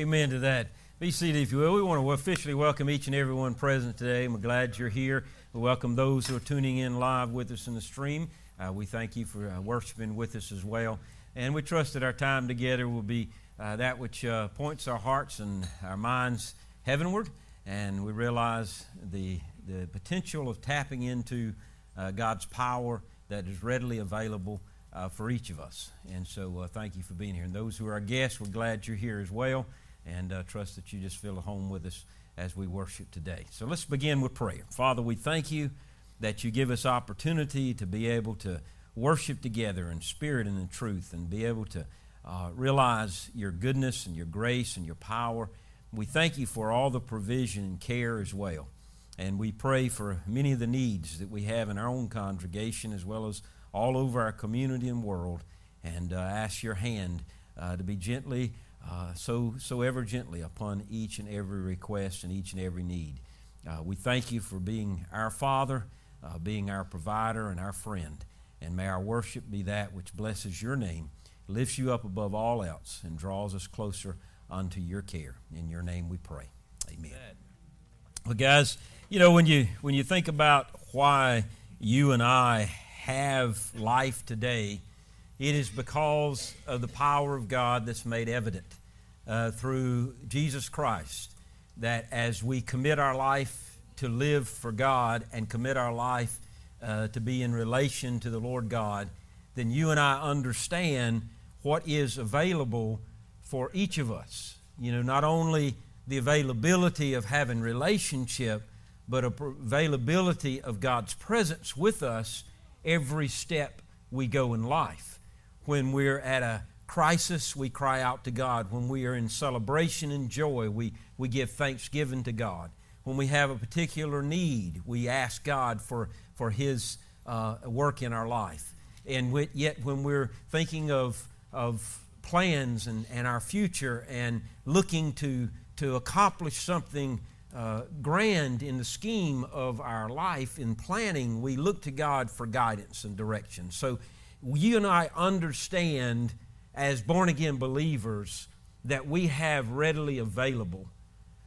Amen to that. Be seated, if you will. We want to officially welcome each and everyone present today. We're glad you're here. We welcome those who are tuning in live with us in the stream. Uh, we thank you for uh, worshiping with us as well. And we trust that our time together will be uh, that which uh, points our hearts and our minds heavenward. And we realize the, the potential of tapping into uh, God's power that is readily available uh, for each of us. And so thank you for being here. And those who are our guests, we're glad you're here as well and uh, trust that you just feel at home with us as we worship today. So let's begin with prayer. Father, we thank you that you give us opportunity to be able to worship together in spirit and in truth and be able to uh, realize your goodness and your grace and your power. We thank you for all the provision and care as well. And we pray for many of the needs that we have in our own congregation as well as all over our community and world. And uh, ask your hand uh, to be gently uh, so, so ever gently upon each and every request and each and every need. Uh, we thank you for being our Father, uh, being our provider and our friend. And may our worship be that which blesses your name, lifts you up above all else, and draws us closer unto your care. In your name we pray. Amen. Amen. Well, guys, you know, when you, when you think about why you and I have life today, it is because of the power of God that's made evident uh, through Jesus Christ. That as we commit our life to live for God and commit our life uh, to be in relation to the Lord God, then you and I understand what is available for each of us. You know, not only the availability of having relationship, but availability of God's presence with us every step we go in life when we're at a crisis, we cry out to God. When we are in celebration and joy, we, we give thanksgiving to God. When we have a particular need, we ask God for, for His uh, work in our life. And yet, when we're thinking of, of plans and, and our future and looking to, to accomplish something uh, grand in the scheme of our life in planning, we look to God for guidance and direction. So you and I understand as born again believers that we have readily available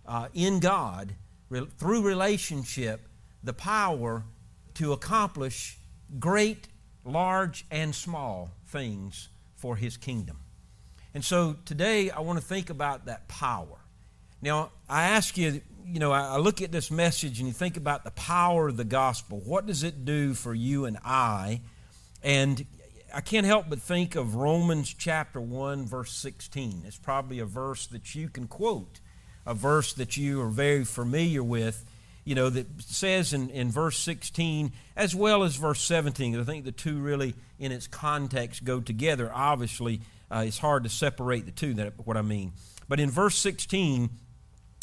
uh, in God re- through relationship the power to accomplish great, large, and small things for His kingdom. And so today I want to think about that power. Now, I ask you, you know, I look at this message and you think about the power of the gospel. What does it do for you and I? And I can't help but think of Romans chapter 1, verse 16. It's probably a verse that you can quote, a verse that you are very familiar with, you know, that says in, in verse 16 as well as verse 17. I think the two really, in its context, go together. Obviously, uh, it's hard to separate the two, That's what I mean. But in verse 16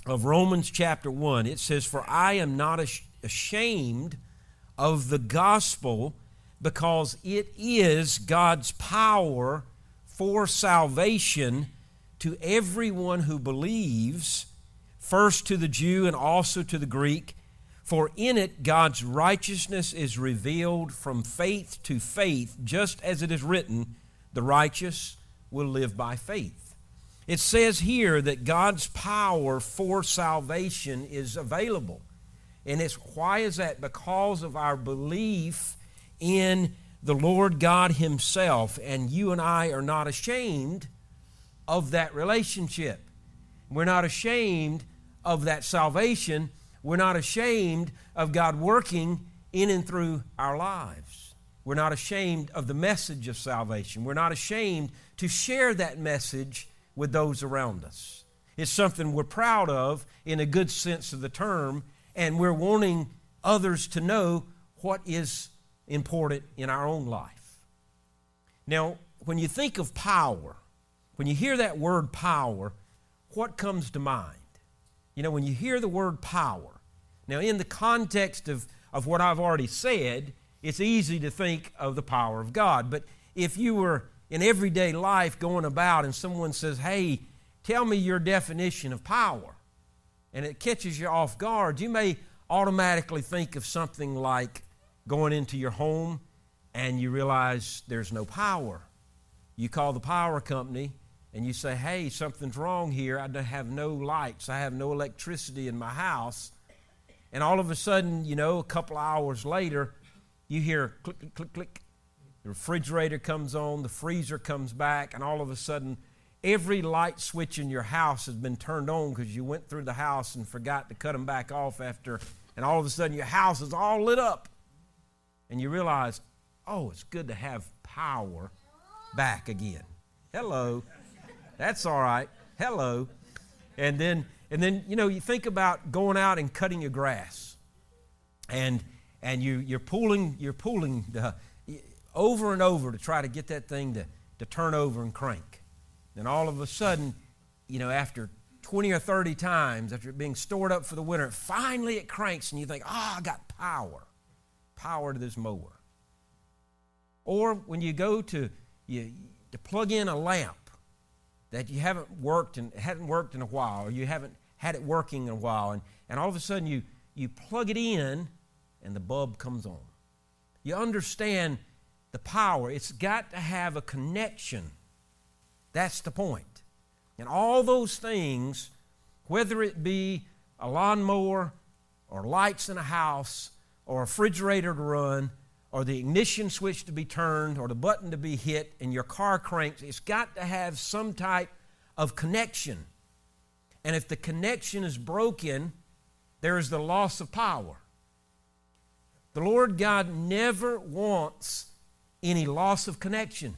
of Romans chapter 1, it says, For I am not ashamed of the gospel because it is God's power for salvation to everyone who believes, first to the Jew and also to the Greek. For in it God's righteousness is revealed from faith to faith, just as it is written, the righteous will live by faith. It says here that God's power for salvation is available. And it's why is that? Because of our belief in the Lord God Himself, and you and I are not ashamed of that relationship. We're not ashamed of that salvation. We're not ashamed of God working in and through our lives. We're not ashamed of the message of salvation. We're not ashamed to share that message with those around us. It's something we're proud of in a good sense of the term, and we're wanting others to know what is important in our own life. Now, when you think of power, when you hear that word power, what comes to mind? You know, when you hear the word power, now in the context of, of what I've already said, it's easy to think of the power of God. But if you were in everyday life going about and someone says, hey, tell me your definition of power, and it catches you off guard, you may automatically think of something like going into your home and you realize there's no power. You call the power company and you say, hey, something's wrong here. I have no lights, I have no electricity in my house. And all of a sudden, you know, a couple hours later, you hear click, click, click, click. The refrigerator comes on, the freezer comes back, and all of a sudden, every light switch in your house has been turned on because you went through the house and forgot to cut them back off after, and all of a sudden, your house is all lit up. And you realize, oh, it's good to have power back again. Hello. That's all right. Hello. And then, and then, you know, you think about going out and cutting your grass, and and you you're pulling you're pulling the, over and over to try to get that thing to to turn over and crank. Then all of a sudden, you know, after 20 or 30 times, after it being stored up for the winter, finally it cranks, and you think, oh, I got power, power to this mower. Or when you go to you, to plug in a lamp that you haven't worked and hadn't worked in a while, or you haven't had it working in a while, and, and all of a sudden you, you plug it in and the bulb comes on. You understand the power. It's got to have a connection. That's the point. And all those things, whether it be a lawnmower or lights in a house or a refrigerator to run or the ignition switch to be turned or the button to be hit and your car cranks, it's got to have some type of connection. And if the connection is broken, there is the loss of power. The Lord God never wants any loss of connection.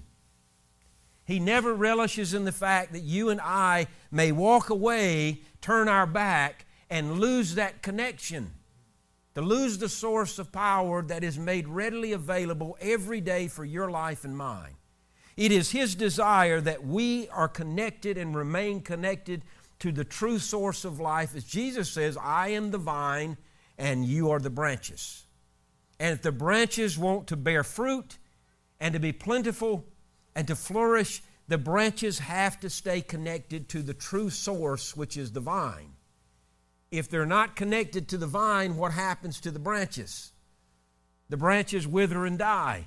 He never relishes in the fact that you and I may walk away, turn our back, and lose that connection to lose the source of power that is made readily available every day for your life and mine. It is His desire that we are connected and remain connected to the true source of life. As Jesus says, I am the vine and you are the branches. And if the branches want to bear fruit and to be plentiful and to flourish, the branches have to stay connected to the true source, which is the vine if they're not connected to the vine, what happens to the branches? The branches wither and die.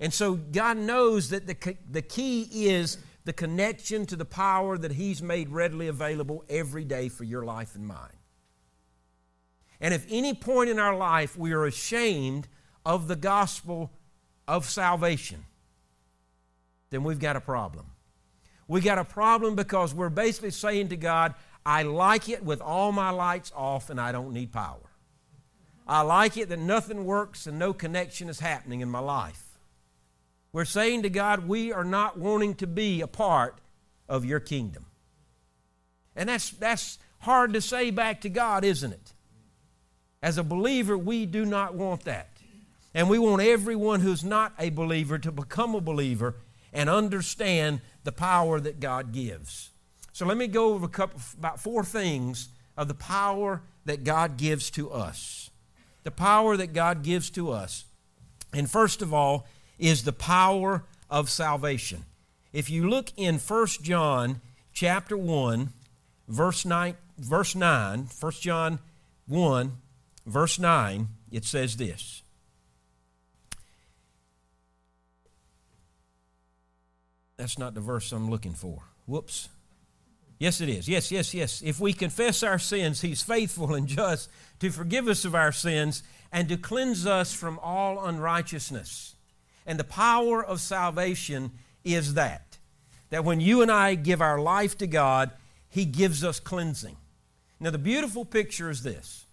And so God knows that the, the key is the connection to the power that He's made readily available every day for your life and mine. And if any point in our life we are ashamed of the gospel of salvation, then we've got a problem. We got a problem because we're basically saying to God, I like it with all my lights off and I don't need power. I like it that nothing works and no connection is happening in my life. We're saying to God, we are not wanting to be a part of your kingdom. And that's, that's hard to say back to God, isn't it? As a believer, we do not want that. And we want everyone who's not a believer to become a believer and understand the power that God gives. So let me go over a couple, about four things of the power that God gives to us. The power that God gives to us. And first of all, is the power of salvation. If you look in 1 John chapter 1, verse 9, verse 9, 1 John 1, verse 9, it says this. That's not the verse I'm looking for. Whoops. Yes, it is. Yes, yes, yes. If we confess our sins, He's faithful and just to forgive us of our sins and to cleanse us from all unrighteousness. And the power of salvation is that. That when you and I give our life to God, He gives us cleansing. Now, the beautiful picture is this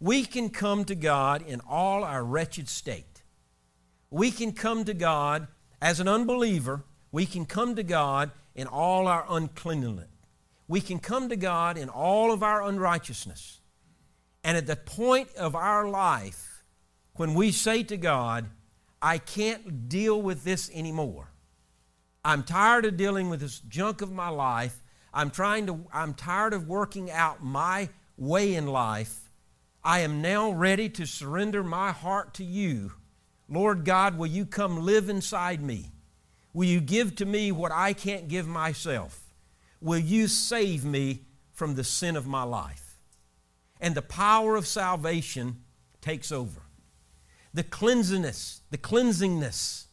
we can come to God in all our wretched state. We can come to God as an unbeliever, we can come to God in all our uncleanness we can come to God in all of our unrighteousness. And at the point of our life, when we say to God, I can't deal with this anymore. I'm tired of dealing with this junk of my life. I'm trying to I'm tired of working out my way in life. I am now ready to surrender my heart to you. Lord God, will you come live inside me? Will you give to me what I can't give myself? Will you save me from the sin of my life? And the power of salvation takes over. The cleansingness, the cleansingness,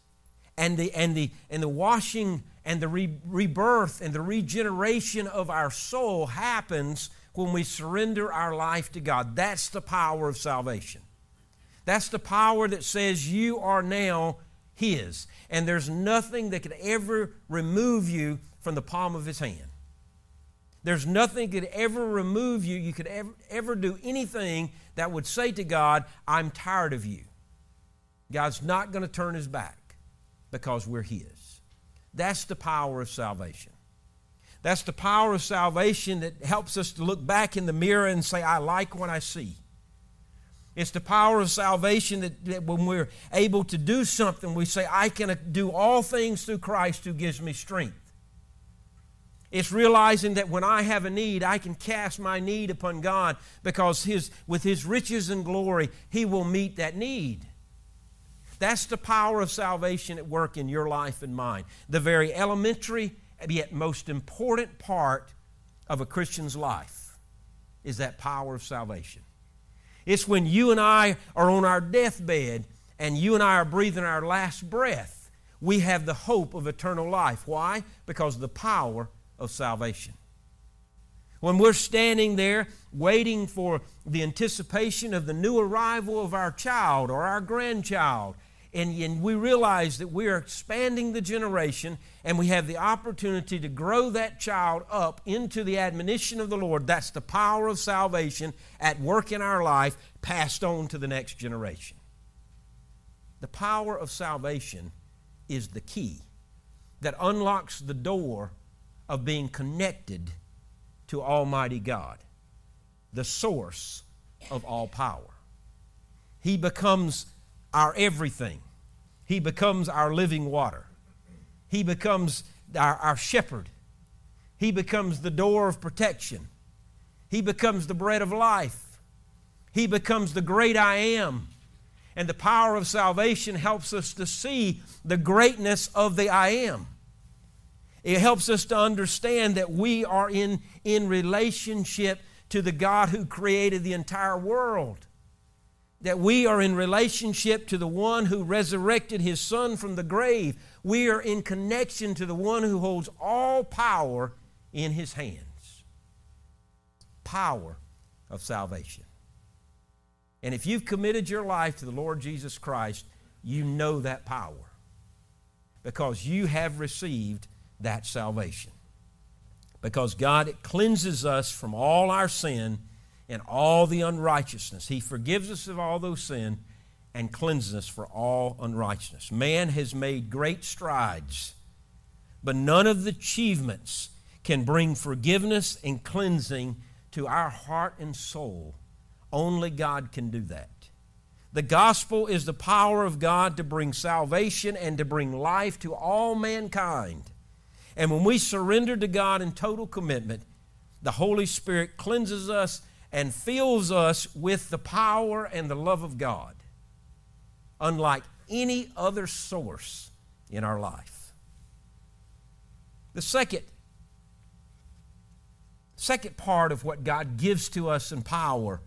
and the, and the, and the washing and the re- rebirth and the regeneration of our soul happens when we surrender our life to God. That's the power of salvation. That's the power that says you are now His, and there's nothing that could ever remove you from the palm of His hand. There's nothing could ever remove you. You could ever, ever do anything that would say to God, I'm tired of you. God's not going to turn His back because we're His. That's the power of salvation. That's the power of salvation that helps us to look back in the mirror and say, I like what I see. It's the power of salvation that, that, when we're able to do something, we say, I can uh, do all things through Christ who gives me strength. It's realizing that when I have a need, I can cast my need upon God because his, with His riches and glory, He will meet that need. That's the power of salvation at work in your life and mine. The very elementary yet most important part of a Christian's life is that power of salvation. It's when you and I are on our deathbed and you and I are breathing our last breath, we have the hope of eternal life. Why? Because of the power of salvation. When we're standing there waiting for the anticipation of the new arrival of our child or our grandchild, and, and we realize that we are expanding the generation and we have the opportunity to grow that child up into the admonition of the Lord. That's the power of salvation at work in our life, passed on to the next generation. The power of salvation is the key that unlocks the door of being connected to Almighty God, the source of all power. He becomes our everything. He becomes our living water. He becomes our, our shepherd. He becomes the door of protection. He becomes the bread of life. He becomes the great I am. And the power of salvation helps us to see the greatness of the I am. It helps us to understand that we are in, in relationship to the God who created the entire world that we are in relationship to the one who resurrected his son from the grave. We are in connection to the one who holds all power in his hands. Power of salvation. And if you've committed your life to the Lord Jesus Christ, you know that power because you have received that salvation. Because God cleanses us from all our sin and all the unrighteousness. He forgives us of all those sins and cleanses us for all unrighteousness. Man has made great strides, but none of the achievements can bring forgiveness and cleansing to our heart and soul. Only God can do that. The gospel is the power of God to bring salvation and to bring life to all mankind. And when we surrender to God in total commitment, the Holy Spirit cleanses us and fills us with the power and the love of God, unlike any other source in our life. The second, second part of what God gives to us in power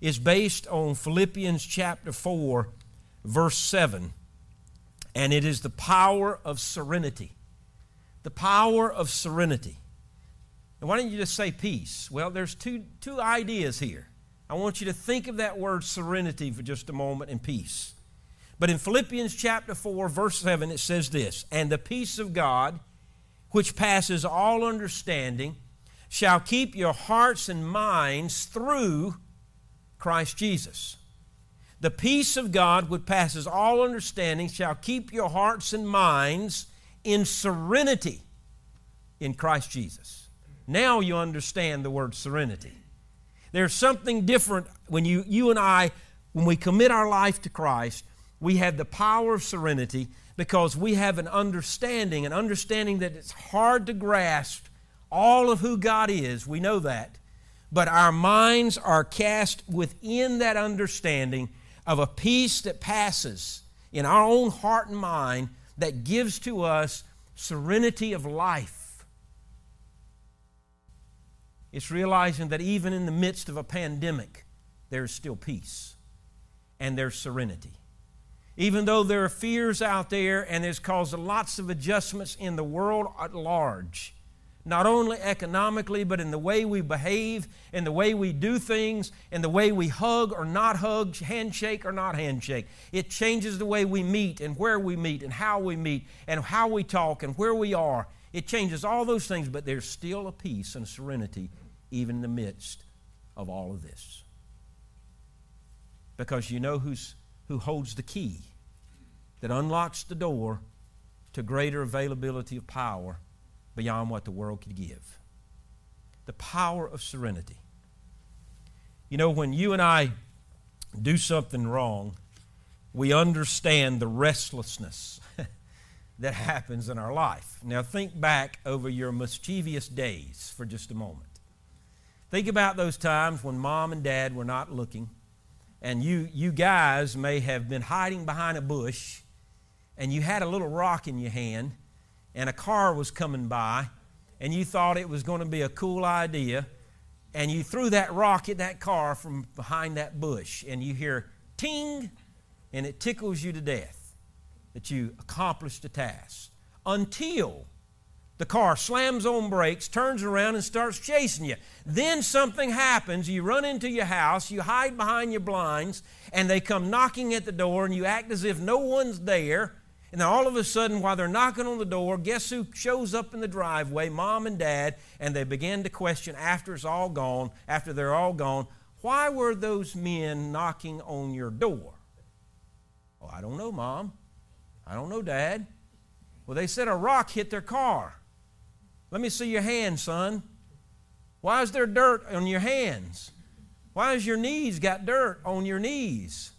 is based on Philippians chapter 4, verse 7, and it is the power of serenity. The power of serenity. And why don't you just say peace? Well, there's two, two ideas here. I want you to think of that word serenity for just a moment and peace. But in Philippians chapter 4, verse 7, it says this And the peace of God, which passes all understanding, shall keep your hearts and minds through Christ Jesus. The peace of God, which passes all understanding, shall keep your hearts and minds in serenity in Christ Jesus. Now you understand the word serenity. There's something different when you, you and I, when we commit our life to Christ, we have the power of serenity because we have an understanding, an understanding that it's hard to grasp all of who God is. We know that. But our minds are cast within that understanding of a peace that passes in our own heart and mind that gives to us serenity of life it's realizing that even in the midst of a pandemic, there's still peace and there's serenity. even though there are fears out there and has caused lots of adjustments in the world at large, not only economically, but in the way we behave, in the way we do things, in the way we hug or not hug, handshake or not handshake. It changes the way we meet and where we meet and how we meet and how we talk and where we are. It changes all those things, but there's still a peace and serenity even in the midst of all of this. Because you know who's who holds the key that unlocks the door to greater availability of power beyond what the world could give. The power of serenity. You know, when you and I do something wrong, we understand the restlessness that happens in our life. Now, think back over your mischievous days for just a moment. Think about those times when mom and dad were not looking and you, you guys may have been hiding behind a bush, and you had a little rock in your hand, and a car was coming by, and you thought it was going to be a cool idea, and you threw that rock at that car from behind that bush, and you hear ting, and it tickles you to death that you accomplished a task until the car slams on brakes, turns around, and starts chasing you. Then something happens. You run into your house, you hide behind your blinds, and they come knocking at the door, and you act as if no one's there. And all of a sudden, while they're knocking on the door, guess who shows up in the driveway? Mom and dad. And they begin to question after it's all gone, after they're all gone, why were those men knocking on your door? Oh, I don't know, Mom. I don't know, Dad. Well, they said a rock hit their car. Let me see your hands, son. Why is there dirt on your hands? Why has your knees got dirt on your knees?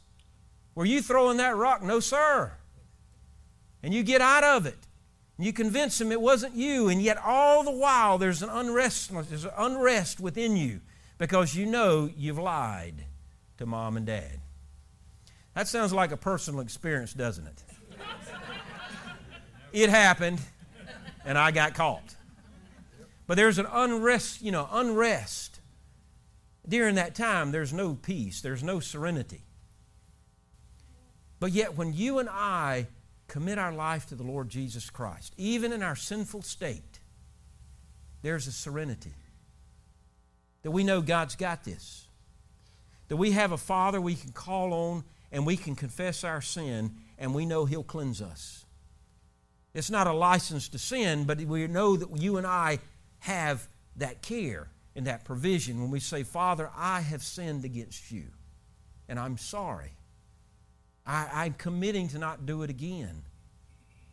Were you throwing that rock? No, sir. And you get out of it. You convince them it wasn't you, and yet all the while there's an unrest, there's an unrest within you because you know you've lied to mom and dad. That sounds like a personal experience, doesn't it? it happened, and I got caught. But there's an unrest, you know, unrest. During that time, there's no peace, there's no serenity. But yet, when you and I commit our life to the Lord Jesus Christ, even in our sinful state, there's a serenity. That we know God's got this. That we have a Father we can call on and we can confess our sin and we know He'll cleanse us. It's not a license to sin, but we know that you and I have that care and that provision when we say, Father, I have sinned against you, and I'm sorry. I, am committing to not do it again.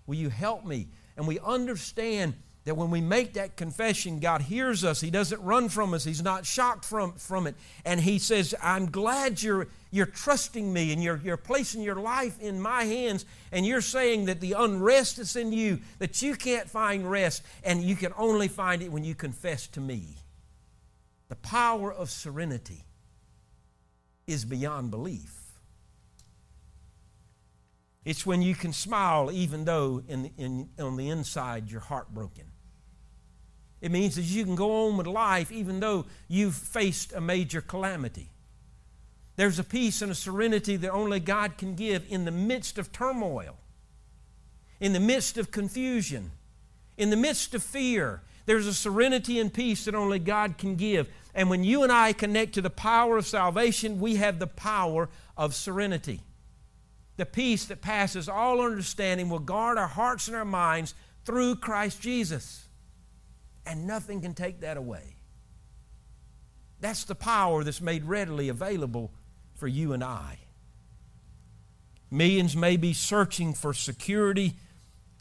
Will you help me? And we understand that when we make that confession, God hears us. He doesn't run from us. He's not shocked from, from it. And He says, I'm glad you're, you're trusting me and you're, you're placing your life in my hands. And you're saying that the unrest that's in you, that you can't find rest, and you can only find it when you confess to me. The power of serenity is beyond belief. It's when you can smile even though in, in, on the inside you're heartbroken. It means that you can go on with life even though you've faced a major calamity. There's a peace and a serenity that only God can give in the midst of turmoil, in the midst of confusion, in the midst of fear. There's a serenity and peace that only God can give. And when you and I connect to the power of salvation, we have the power of serenity. The peace that passes all understanding will guard our hearts and our minds through Christ Jesus and nothing can take that away. That's the power that's made readily available for you and I. Millions may be searching for security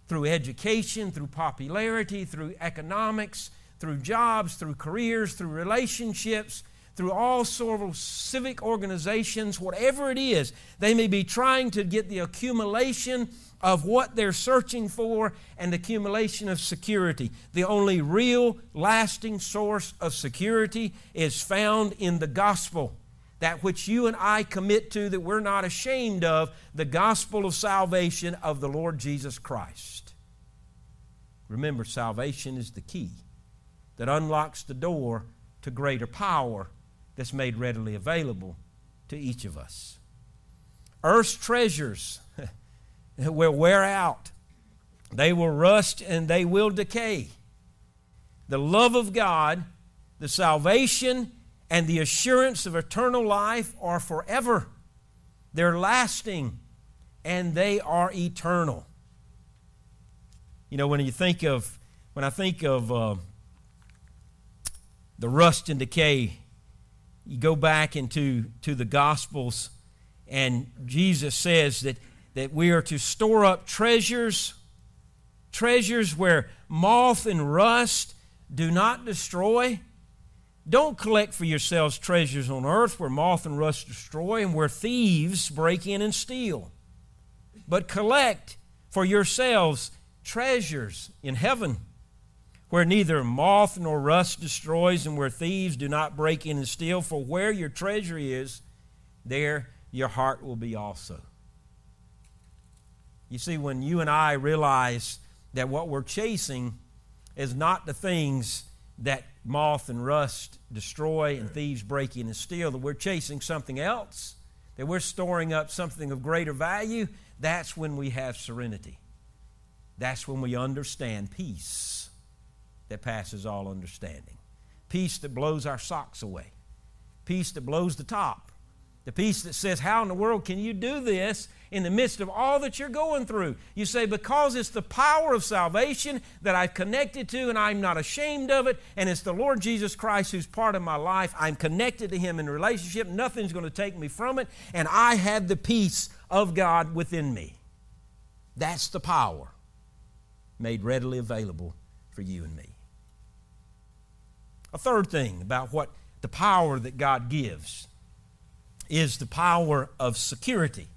through education, through popularity, through economics, through jobs, through careers, through relationships, through all sort of civic organizations, whatever it is. They may be trying to get the accumulation of what they're searching for and accumulation of security. The only real, lasting source of security is found in the gospel. That which you and I commit to that we're not ashamed of, the gospel of salvation of the Lord Jesus Christ. Remember, salvation is the key that unlocks the door to greater power that's made readily available to each of us. Earth's treasures will wear out, they will rust, and they will decay. The love of God, the salvation, and the assurance of eternal life are forever. They're lasting and they are eternal. You know, when you think of, when I think of uh, the rust and decay, you go back into to the Gospels, and Jesus says that, that we are to store up treasures, treasures where moth and rust do not destroy. Don't collect for yourselves treasures on earth where moth and rust destroy and where thieves break in and steal. But collect for yourselves treasures in heaven where neither moth nor rust destroys and where thieves do not break in and steal. For where your treasure is, there your heart will be also. You see, when you and I realize that what we're chasing is not the things that moth and rust destroy and thieves break in and steal, that we're chasing something else, that we're storing up something of greater value, that's when we have serenity. That's when we understand peace that passes all understanding. Peace that blows our socks away. Peace that blows the top. The peace that says, How in the world can you do this in the midst of all that you're going through? You say, Because it's the power of salvation that I've connected to and I'm not ashamed of it, and it's the Lord Jesus Christ who's part of my life. I'm connected to Him in relationship. Nothing's going to take me from it, and I have the peace of God within me. That's the power made readily available for you and me. A third thing about what the power that God gives is the power of security.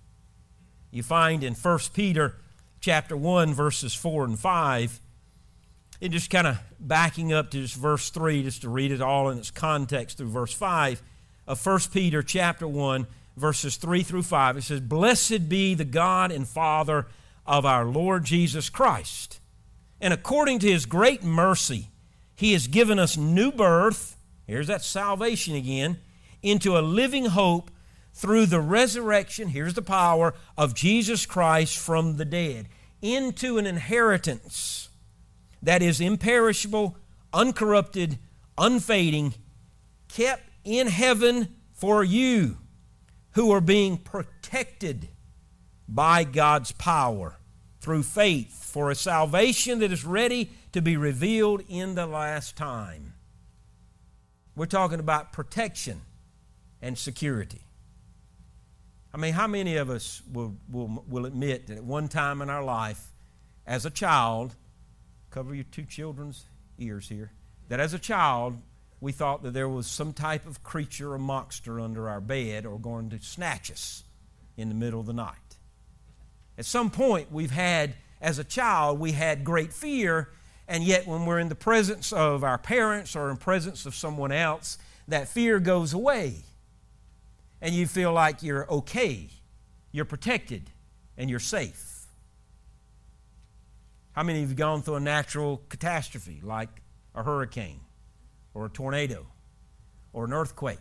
You find in 1 Peter chapter 1 verses 4 and 5 and just kind of backing up to just verse 3 just to read it all in its context through verse 5 of 1 Peter chapter 1 verses 3 through 5 it says blessed be the God and Father of our Lord Jesus Christ and according to his great mercy he has given us new birth here's that salvation again into a living hope through the resurrection, here's the power, of Jesus Christ from the dead, into an inheritance that is imperishable, uncorrupted, unfading, kept in heaven for you who are being protected by God's power through faith for a salvation that is ready to be revealed in the last time. We're talking about protection and security. I mean, how many of us will, will, will admit that at one time in our life, as a child, cover your two children's ears here, that as a child, we thought that there was some type of creature or monster under our bed or going to snatch us in the middle of the night. At some point, we've had, as a child, we had great fear, and yet when we're in the presence of our parents or in presence of someone else, that fear goes away and you feel like you're okay, you're protected, and you're safe. How many of you have gone through a natural catastrophe like a hurricane or a tornado or an earthquake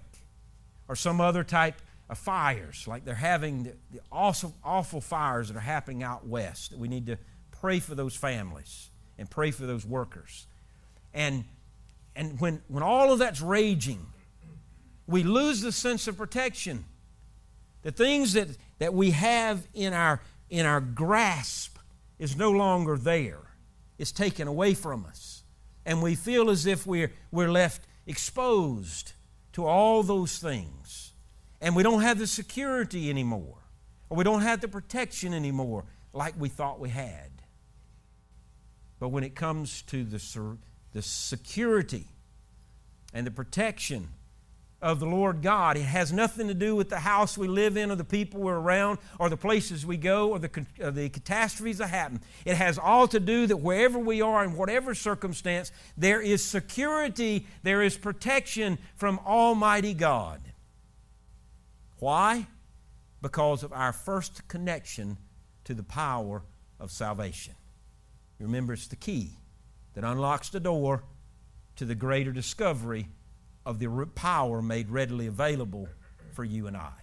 or some other type of fires like they're having the, the awful, awful fires that are happening out west? We need to pray for those families and pray for those workers. And, and when, when all of that's raging, we lose the sense of protection. The things that, that we have in our, in our grasp is no longer there. It's taken away from us. And we feel as if we're, we're left exposed to all those things. And we don't have the security anymore, or we don't have the protection anymore like we thought we had. But when it comes to the, the security and the protection of the Lord God. It has nothing to do with the house we live in or the people we're around or the places we go or the, or the catastrophes that happen. It has all to do that wherever we are in whatever circumstance, there is security, there is protection from Almighty God. Why? Because of our first connection to the power of salvation. Remember, it's the key that unlocks the door to the greater discovery of the power made readily available for you and I.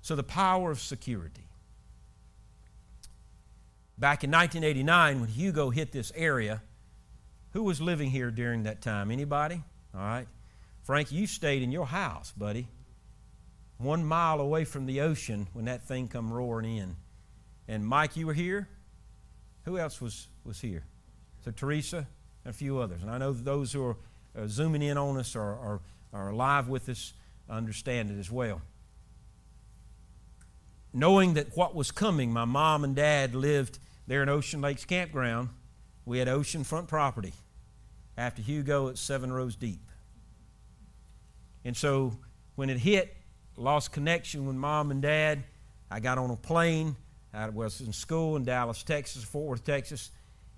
So, the power of security. Back in 1989, when Hugo hit this area, who was living here during that time? Anybody? All right. Frank, you stayed in your house, buddy, one mile away from the ocean when that thing come roaring in. And Mike, you were here? Who else was, was here? So Teresa and a few others. And I know those who are uh, zooming in on us or are, are live with us understand it as well. Knowing that what was coming, my mom and dad lived there in Ocean Lakes Campground. We had oceanfront property. After Hugo, it's seven rows deep. And so when it hit, lost connection with mom and dad. I got on a plane. I was in school in Dallas, Texas, Fort Worth, Texas,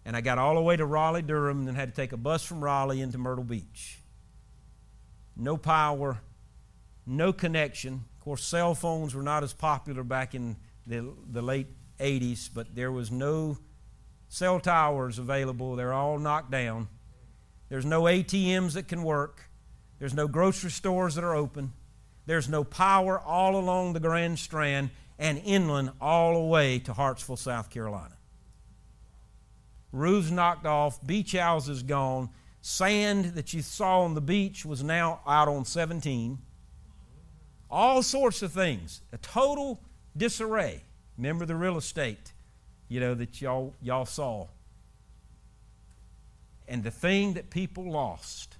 and I got all the way to Raleigh, Durham, and then had to take a bus from Raleigh into Myrtle Beach. No power, no connection. Of course, cell phones were not as popular back in the, the late 80s, but there was no cell towers available. They're all knocked down. There's no ATMs that can work. There's no grocery stores that are open. There's no power all along the Grand Strand and inland all the way to Hartsville, South Carolina. Roofs knocked off, beach houses gone, sand that you saw on the beach was now out on 17. All sorts of things. A total disarray. Remember the real estate, you know, that y'all, y'all saw. And the thing that people lost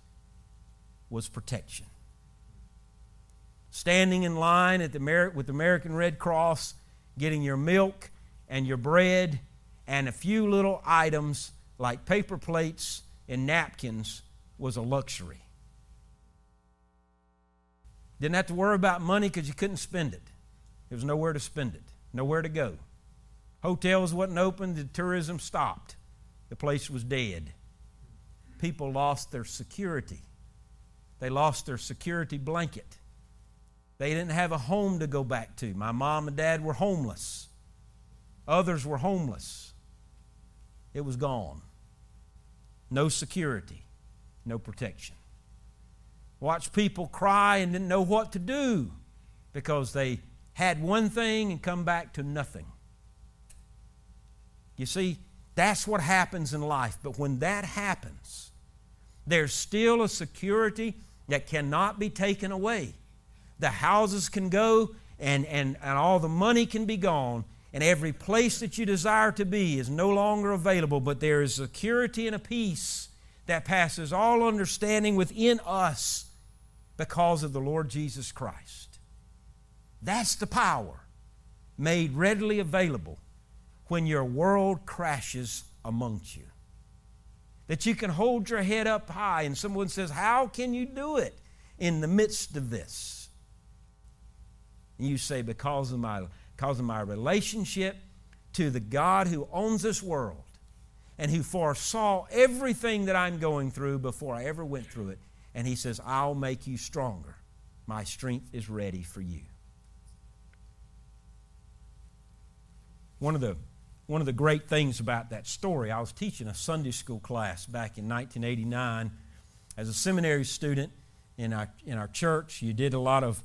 was protection. Standing in line at the with the American Red Cross, getting your milk and your bread and a few little items like paper plates and napkins was a luxury. Didn't have to worry about money because you couldn't spend it. There was nowhere to spend it, nowhere to go. Hotels wasn't open, the tourism stopped. The place was dead. People lost their security. They lost their security blanket. They didn't have a home to go back to. My mom and dad were homeless. Others were homeless. It was gone. No security, no protection. Watch people cry and didn't know what to do because they had one thing and come back to nothing. You see, that's what happens in life. But when that happens, there's still a security that cannot be taken away. The houses can go and, and, and all the money can be gone, and every place that you desire to be is no longer available, but there is security and a peace that passes all understanding within us because of the Lord Jesus Christ. That's the power made readily available when your world crashes amongst you that you can hold your head up high. And someone says, How can you do it in the midst of this? And you say, Because of my, because of my relationship to the God who owns this world and who foresaw everything that I'm going through before I ever went through it. And He says, I'll make you stronger. My strength is ready for you. One of the one of the great things about that story, I was teaching a Sunday school class back in 1989 as a seminary student in our, in our church. You did a lot of,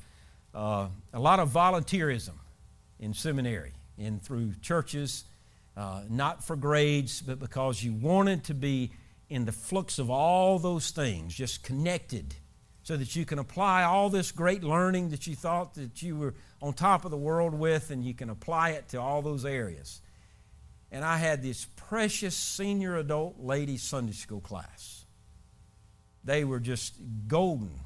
uh, a lot of volunteerism in seminary and through churches, uh, not for grades, but because you wanted to be in the flux of all those things, just connected so that you can apply all this great learning that you thought that you were on top of the world with and you can apply it to all those areas and I had this precious senior adult lady Sunday school class. They were just golden.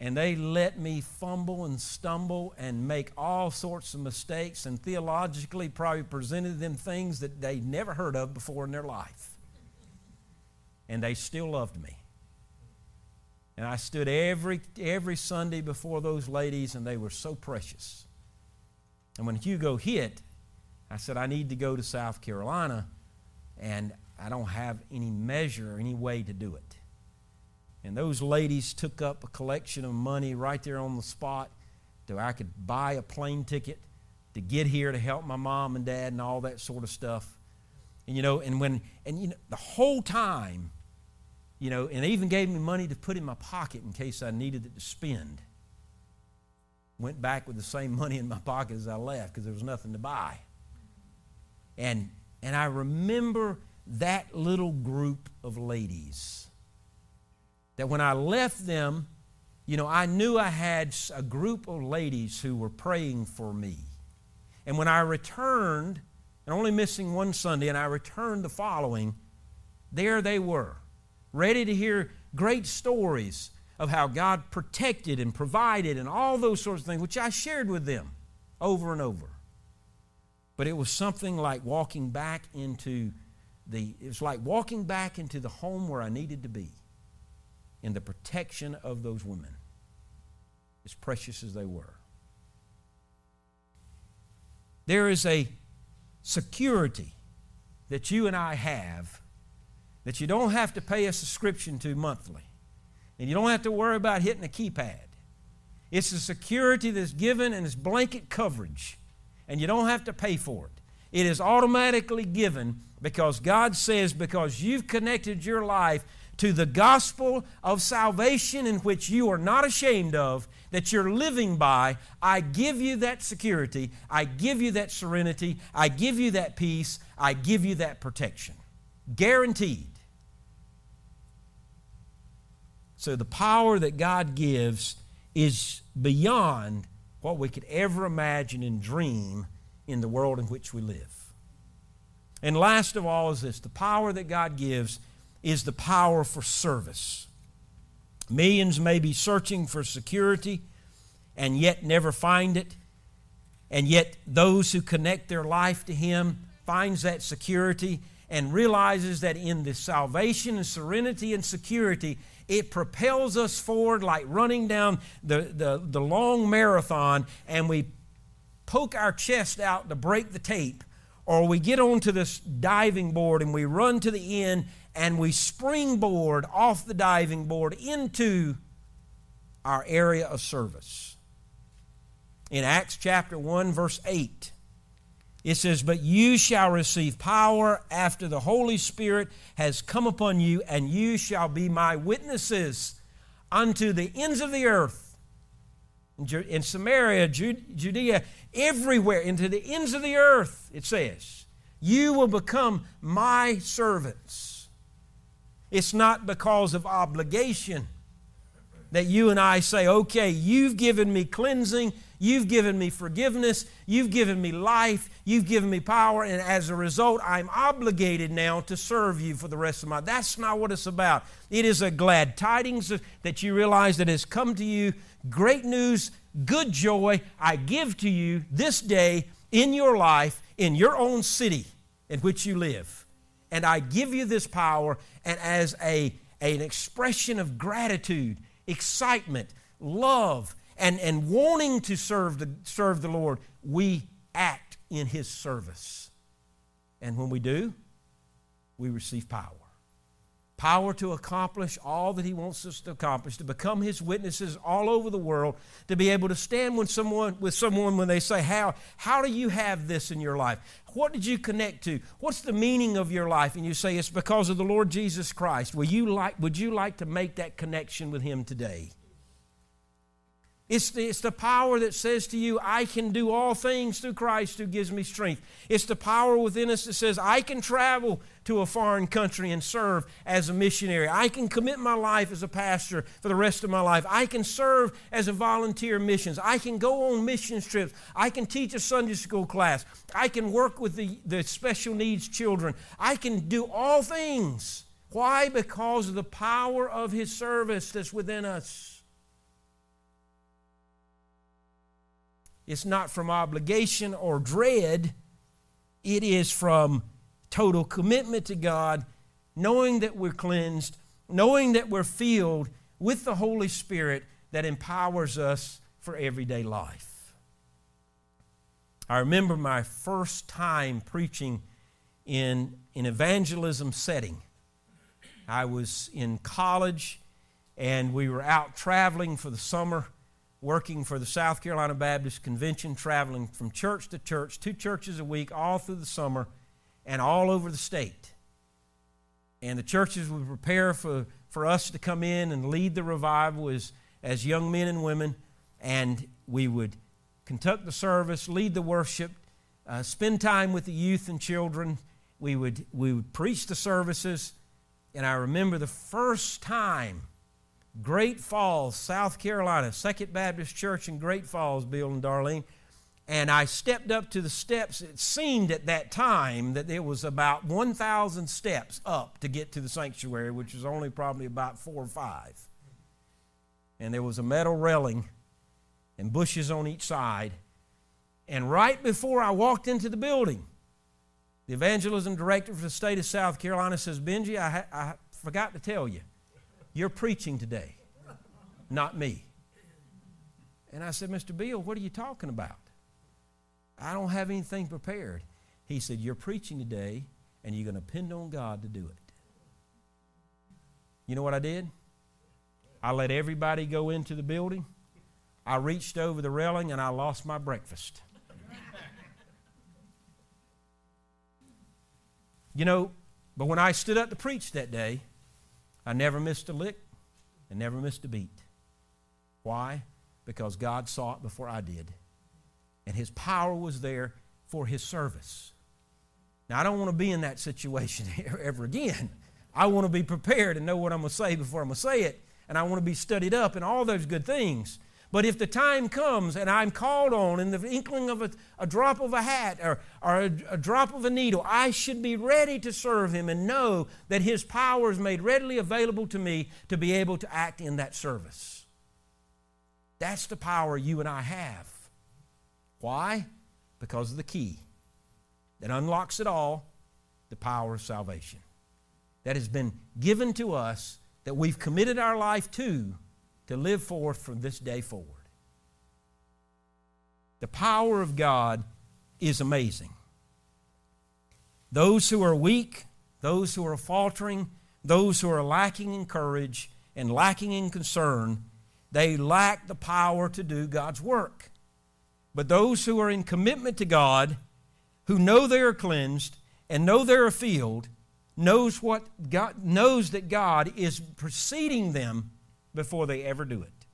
And they let me fumble and stumble and make all sorts of mistakes and theologically probably presented them things that they never heard of before in their life. And they still loved me. And I stood every, every Sunday before those ladies, and they were so precious. And when Hugo hit, I said, I need to go to South Carolina, and I don't have any measure, or any way to do it. And those ladies took up a collection of money right there on the spot so I could buy a plane ticket to get here to help my mom and dad and all that sort of stuff. And you know, and when and you know the whole time, you know, and they even gave me money to put in my pocket in case I needed it to spend. Went back with the same money in my pocket as I left because there was nothing to buy. And, And I remember that little group of ladies. That when I left them, you know, I knew I had a group of ladies who were praying for me. And when I returned, and only missing one Sunday, and I returned the following, there they were, ready to hear great stories of how God protected and provided and all those sorts of things, which I shared with them over and over. But it was something like walking back into the, it was like walking back into the home where I needed to be in the protection of those women, as precious as they were. There is a security that you and I have that you don't have to pay a subscription to monthly. And you don't have to worry about hitting a keypad. It's a security that's given and it's blanket coverage, and you don't have to pay for it. It is automatically given because God says, because you've connected your life to the gospel of salvation in which you are not ashamed of, that you're living by, I give you that security, I give you that serenity, I give you that peace, I give you that protection. Guaranteed. So the power that God gives is beyond what we could ever imagine and dream in the world in which we live. And last of all is this the power that God gives is the power for service. Millions may be searching for security and yet never find it. And yet those who connect their life to him finds that security and realizes that in the salvation and serenity and security it propels us forward like running down the, the, the long marathon and we poke our chest out to break the tape, or we get onto this diving board and we run to the end and we springboard off the diving board into our area of service. In Acts chapter 1, verse 8, it says, But you shall receive power after the Holy Spirit has come upon you, and you shall be my witnesses unto the ends of the earth. In Samaria, Judea, everywhere, into the ends of the earth, it says, You will become my servants. It's not because of obligation that you and I say, okay, you've given me cleansing, You've given me forgiveness. You've given me life. You've given me power. And as a result, I'm obligated now to serve you for the rest of my life. That's not what it's about. It is a glad tidings that you realize that has come to you. Great news, good joy I give to you this day in your life, in your own city in which you live. And I give you this power, and as a, an expression of gratitude, excitement, love, and, and wanting to serve the, serve the Lord, we act in His service. And when we do, we receive power. Power to accomplish all that He wants us to accomplish, to become His witnesses all over the world, to be able to stand with someone, with someone when they say, how, how do you have this in your life? What did you connect to? What's the meaning of your life? And you say, It's because of the Lord Jesus Christ. Will you like, would you like to make that connection with Him today? It's the, it's the power that says to you, I can do all things through Christ who gives me strength. It's the power within us that says, I can travel to a foreign country and serve as a missionary. I can commit my life as a pastor for the rest of my life. I can serve as a volunteer missions. I can go on mission trips. I can teach a Sunday school class. I can work with the, the special needs children. I can do all things. Why? Because of the power of His service that's within us. It's not from obligation or dread, it is from total commitment to God, knowing that we're cleansed, knowing that we're filled with the Holy Spirit that empowers us for everyday life. I remember my first time preaching in an evangelism setting. I was in college and we were out traveling for the summer working for the South Carolina Baptist Convention, traveling from church to church, two churches a week, all through the summer, and all over the state. And the churches would prepare for, for us to come in and lead the revival as, as young men and women, and we would conduct the service, lead the worship, uh, spend time with the youth and children. we would, we would preach the services. And I remember the first time, Great Falls, South Carolina, Second Baptist Church in Great Falls, Bill and Darlene. And I stepped up to the steps. It seemed at that time that there was about 1,000 steps up to get to the sanctuary, which was only probably about four or five. And there was a metal railing and bushes on each side. And right before I walked into the building, the evangelism director for the state of South Carolina says, Benji, I, ha- I forgot to tell you, you're preaching today, not me. And I said, Mr. Bill, what are you talking about? I don't have anything prepared. He said, You're preaching today, and you're going to depend on God to do it. You know what I did? I let everybody go into the building. I reached over the railing and I lost my breakfast. you know, but when I stood up to preach that day, I never missed a lick and never missed a beat. Why? Because God saw it before I did. And His power was there for His service. Now, I don't want to be in that situation ever again. I want to be prepared and know what I'm going to say before I'm going to say it. And I want to be studied up and all those good things. But if the time comes and I'm called on in the inkling of a, a drop of a hat or, or a, a drop of a needle, I should be ready to serve Him and know that His power is made readily available to me to be able to act in that service. That's the power you and I have. Why? Because of the key that unlocks it all the power of salvation that has been given to us that we've committed our life to to live forth from this day forward. The power of God is amazing. Those who are weak, those who are faltering, those who are lacking in courage and lacking in concern, they lack the power to do God's work. But those who are in commitment to God, who know they are cleansed and know they're filled, knows what God knows that God is preceding them before they ever do it.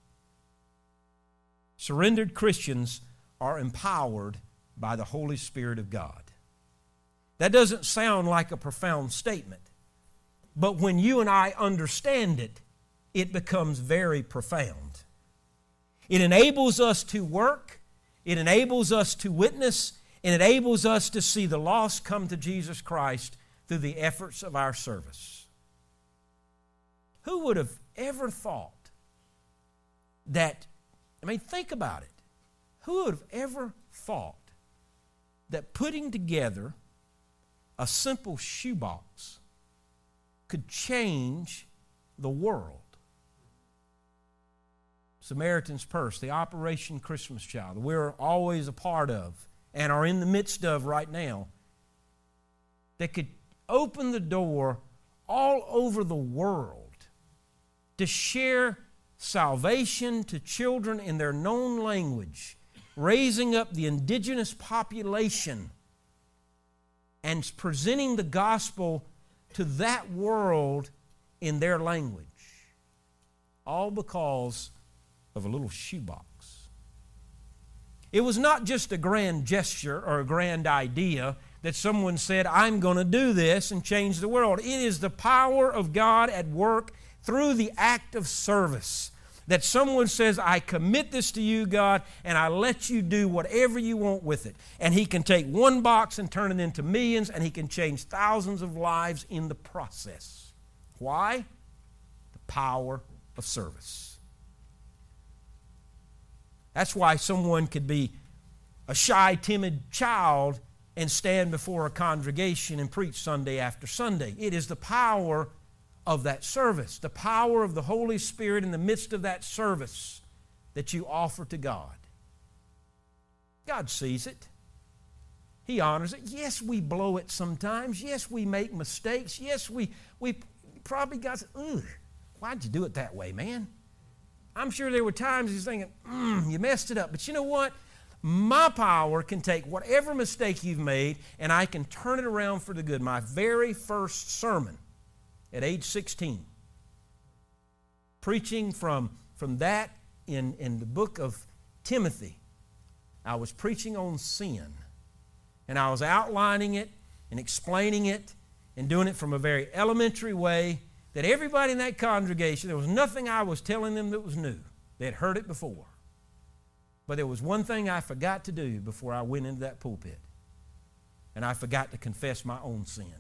Surrendered Christians are empowered by the Holy Spirit of God. That doesn't sound like a profound statement, but when you and I understand it, it becomes very profound. It enables us to work, it enables us to witness, it enables us to see the lost come to Jesus Christ through the efforts of our service. Who would have ever thought that, I mean, think about it. Who would have ever thought that putting together a simple shoebox could change the world? Samaritan's Purse, the Operation Christmas Child, we're always a part of and are in the midst of right now, that could open the door all over the world to share salvation to children in their known language, raising up the indigenous population and presenting the gospel to that world in their language. All because of a little shoebox. It was not just a grand gesture or a grand idea that someone said, I'm going to do this and change the world. It is the power of God at work through the act of service. That someone says, I commit this to you, God, and I let you do whatever you want with it. And He can take one box and turn it into millions, and He can change thousands of lives in the process. Why? The power of service. That's why someone could be a shy, timid child and stand before a congregation and preach Sunday after Sunday. It is the power of that service, the power of the Holy Spirit in the midst of that service that you offer to God. God sees it. He honors it. Yes, we blow it sometimes. Yes, we make mistakes. Yes, we, we probably got, ugh, why'd you do it that way, man? I'm sure there were times he's thinking, mm, you messed it up. But you know what? My power can take whatever mistake you've made and I can turn it around for the good. My very first sermon at age 16. Preaching from, from that in, in the book of Timothy, I was preaching on sin. And I was outlining it and explaining it and doing it from a very elementary way that everybody in that congregation, there was nothing I was telling them that was new. They had heard it before. But there was one thing I forgot to do before I went into that pulpit, and I forgot to confess my own sin.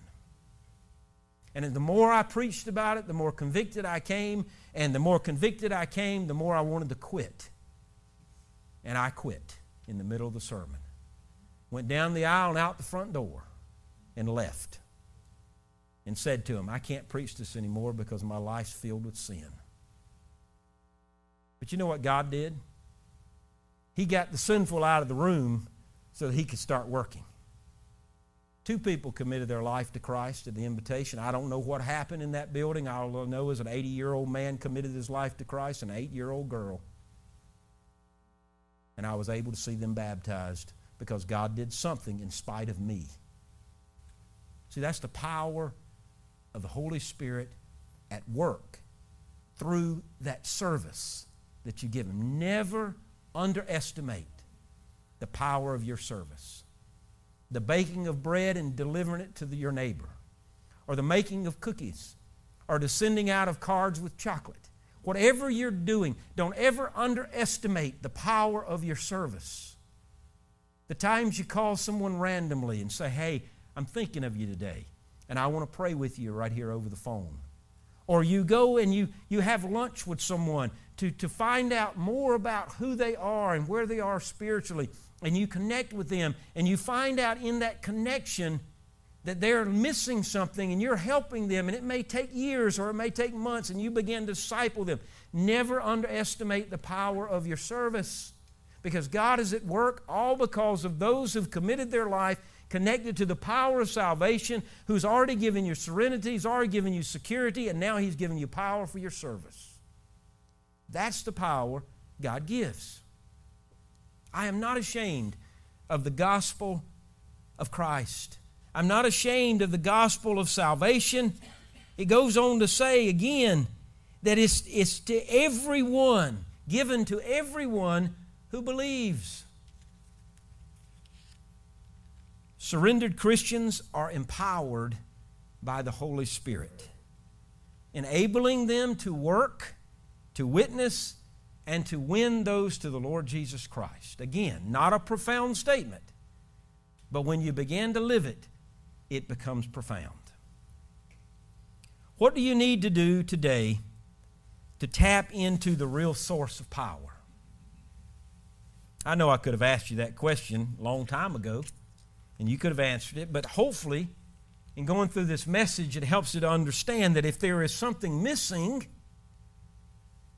And the more I preached about it, the more convicted I came, and the more convicted I came, the more I wanted to quit. And I quit in the middle of the sermon. Went down the aisle and out the front door and left. And said to him, I can't preach this anymore because my life's filled with sin. But you know what God did? He got the sinful out of the room so that he could start working. Two people committed their life to Christ at the invitation. I don't know what happened in that building. All I know is an 80 year old man committed his life to Christ, an eight year old girl. And I was able to see them baptized because God did something in spite of me. See, that's the power of the Holy Spirit at work through that service that you give Him. Never underestimate the power of your service. The baking of bread and delivering it to the, your neighbor, or the making of cookies, or the sending out of cards with chocolate. Whatever you're doing, don't ever underestimate the power of your service. The times you call someone randomly and say, Hey, I'm thinking of you today, and I want to pray with you right here over the phone. Or you go and you, you have lunch with someone to, to find out more about who they are and where they are spiritually. And you connect with them, and you find out in that connection that they're missing something and you're helping them, and it may take years or it may take months, and you begin to disciple them. Never underestimate the power of your service because God is at work all because of those who've committed their life connected to the power of salvation, who's already given you serenity, He's already given you security, and now He's given you power for your service. That's the power God gives. I am not ashamed of the gospel of Christ. I'm not ashamed of the gospel of salvation. It goes on to say again that it's, it's to everyone, given to everyone who believes. Surrendered Christians are empowered by the Holy Spirit, enabling them to work to witness and to win those to the Lord Jesus Christ. Again, not a profound statement, but when you begin to live it, it becomes profound. What do you need to do today to tap into the real source of power? I know I could have asked you that question a long time ago, and you could have answered it, but hopefully, in going through this message, it helps you to understand that if there is something missing,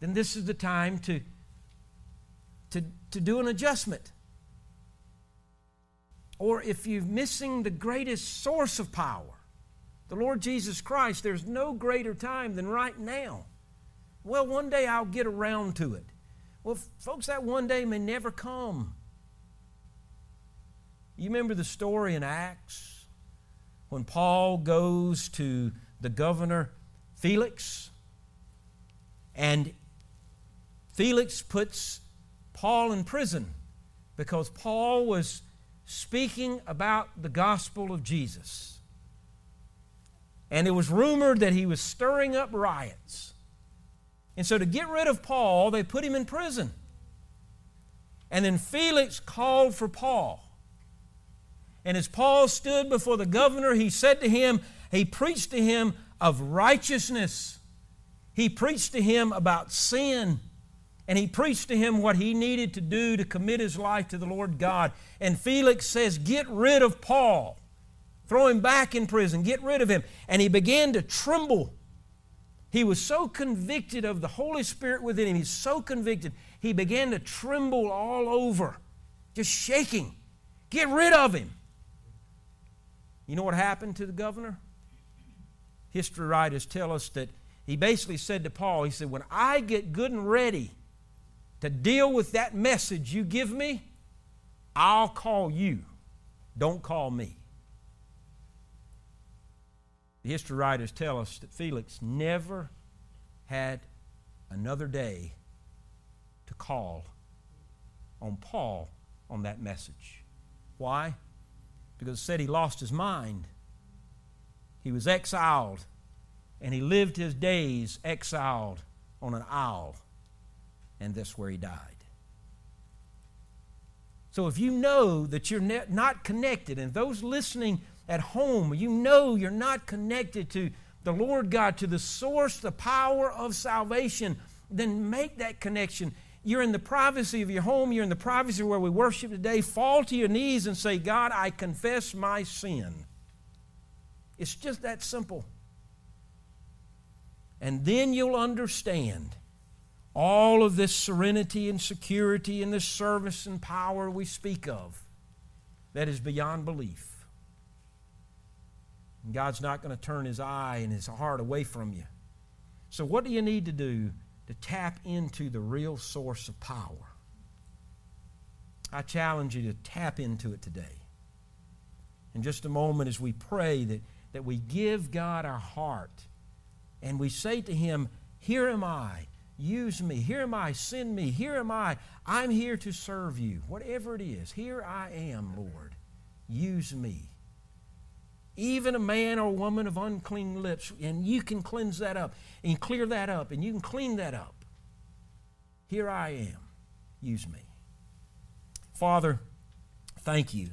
then this is the time to, to, to do an adjustment. Or if you're missing the greatest source of power, the Lord Jesus Christ, there's no greater time than right now. Well, one day I'll get around to it. Well, folks, that one day may never come. You remember the story in Acts when Paul goes to the governor Felix and Felix puts Paul in prison because Paul was speaking about the gospel of Jesus. And it was rumored that he was stirring up riots. And so, to get rid of Paul, they put him in prison. And then Felix called for Paul. And as Paul stood before the governor, he said to him, he preached to him of righteousness. He preached to him about sin and he preached to him what he needed to do to commit his life to the Lord God. And Felix says, Get rid of Paul. Throw him back in prison. Get rid of him. And he began to tremble. He was so convicted of the Holy Spirit within him. He's so convicted. He began to tremble all over, just shaking. Get rid of him. You know what happened to the governor? History writers tell us that he basically said to Paul, He said, When I get good and ready, to deal with that message you give me, I'll call you. Don't call me. The history writers tell us that Felix never had another day to call on Paul on that message. Why? Because it said he lost his mind He was exiled, and he lived his days exiled on an isle, and that's where he died. So if you know that you're not connected, and those listening at home, you know you're not connected to the Lord God, to the source, the power of salvation, then make that connection. You're in the privacy of your home, you're in the privacy where we worship today. Fall to your knees and say, God, I confess my sin. It's just that simple. And then you'll understand all of this serenity and security and this service and power we speak of that is beyond belief. And God's not going to turn his eye and his heart away from you. So, what do you need to do to tap into the real source of power? I challenge you to tap into it today. In just a moment, as we pray, that, that we give God our heart and we say to Him, Here am I, use me. Here am I, send me. Here am I, I'm here to serve you. Whatever it is, here I am, Lord, use me even a man or woman of unclean lips, and you can cleanse that up and clear that up and you can clean that up. Here I am. Use me. Father, thank you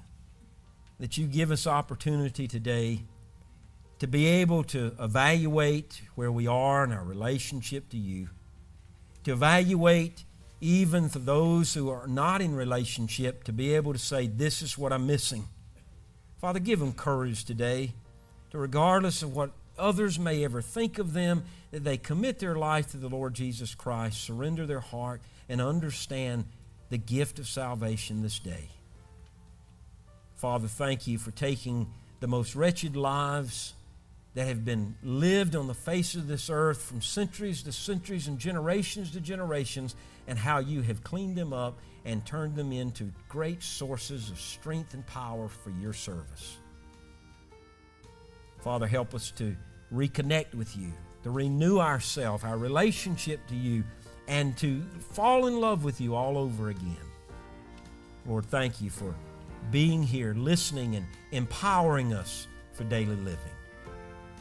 that you give us opportunity today to be able to evaluate where we are in our relationship to you, to evaluate even for those who are not in relationship, to be able to say, This is what I'm missing. Father, give them courage today to, regardless of what others may ever think of them, that they commit their life to the Lord Jesus Christ, surrender their heart, and understand the gift of salvation this day. Father, thank you for taking the most wretched lives that have been lived on the face of this earth from centuries to centuries and generations to generations, and how you have cleaned them up and turned them into great sources of strength and power for your service. Father, help us to reconnect with you, to renew ourselves, our relationship to you, and to fall in love with you all over again. Lord, thank you for being here, listening, and empowering us for daily living.